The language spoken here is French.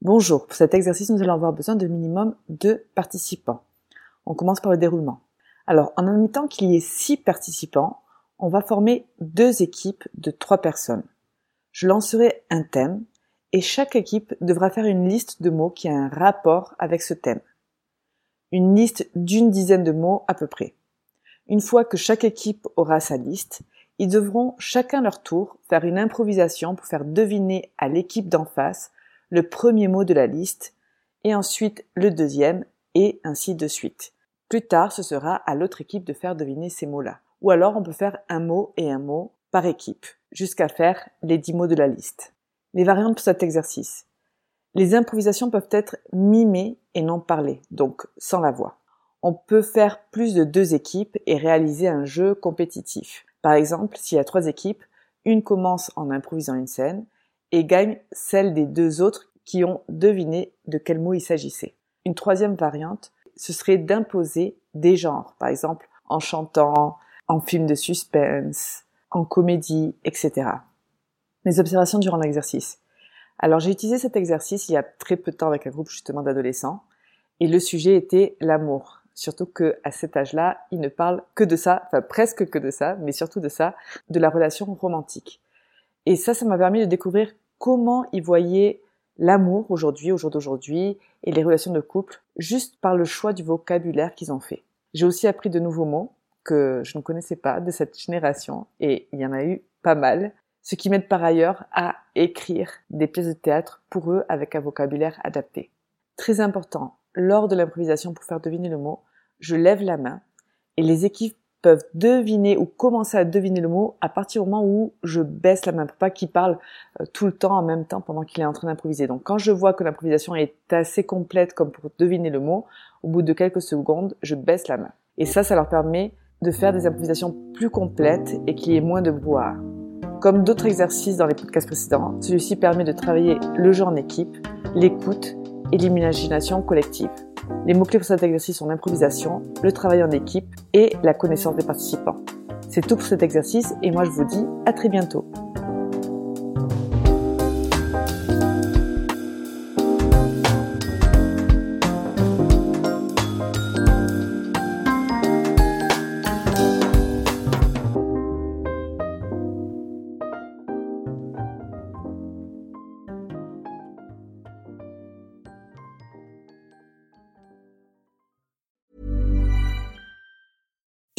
Bonjour, pour cet exercice, nous allons avoir besoin de minimum deux participants. On commence par le déroulement. Alors, en admettant qu'il y ait six participants, on va former deux équipes de trois personnes. Je lancerai un thème et chaque équipe devra faire une liste de mots qui a un rapport avec ce thème. Une liste d'une dizaine de mots à peu près. Une fois que chaque équipe aura sa liste, ils devront chacun leur tour faire une improvisation pour faire deviner à l'équipe d'en face le premier mot de la liste et ensuite le deuxième et ainsi de suite. Plus tard, ce sera à l'autre équipe de faire deviner ces mots-là. Ou alors on peut faire un mot et un mot par équipe, jusqu'à faire les dix mots de la liste. Les variantes pour cet exercice. Les improvisations peuvent être mimées et non parlées, donc sans la voix. On peut faire plus de deux équipes et réaliser un jeu compétitif. Par exemple, s'il y a trois équipes, une commence en improvisant une scène et gagne celle des deux autres qui ont deviné de quel mot il s'agissait. Une troisième variante, ce serait d'imposer des genres, par exemple en chantant, en film de suspense, en comédie, etc. Mes observations durant l'exercice. Alors j'ai utilisé cet exercice il y a très peu de temps avec un groupe justement d'adolescents et le sujet était l'amour. Surtout que à cet âge-là, ils ne parlent que de ça, enfin presque que de ça, mais surtout de ça, de la relation romantique. Et ça, ça m'a permis de découvrir comment ils voyaient l'amour aujourd'hui, au jour d'aujourd'hui, et les relations de couple, juste par le choix du vocabulaire qu'ils ont fait. J'ai aussi appris de nouveaux mots, que je ne connaissais pas de cette génération et il y en a eu pas mal, ce qui m'aide par ailleurs à écrire des pièces de théâtre pour eux avec un vocabulaire adapté. Très important, lors de l'improvisation pour faire deviner le mot, je lève la main et les équipes peuvent deviner ou commencer à deviner le mot à partir du moment où je baisse la main pour pas qu'il parle euh, tout le temps en même temps pendant qu'il est en train d'improviser. Donc quand je vois que l'improvisation est assez complète comme pour deviner le mot, au bout de quelques secondes, je baisse la main. Et ça, ça leur permet de faire des improvisations plus complètes et qu'il y ait moins de brouhaha. Comme d'autres exercices dans les podcasts précédents, celui-ci permet de travailler le jeu en équipe, l'écoute et l'imagination collective. Les mots-clés pour cet exercice sont l'improvisation, le travail en équipe et la connaissance des participants. C'est tout pour cet exercice et moi je vous dis à très bientôt.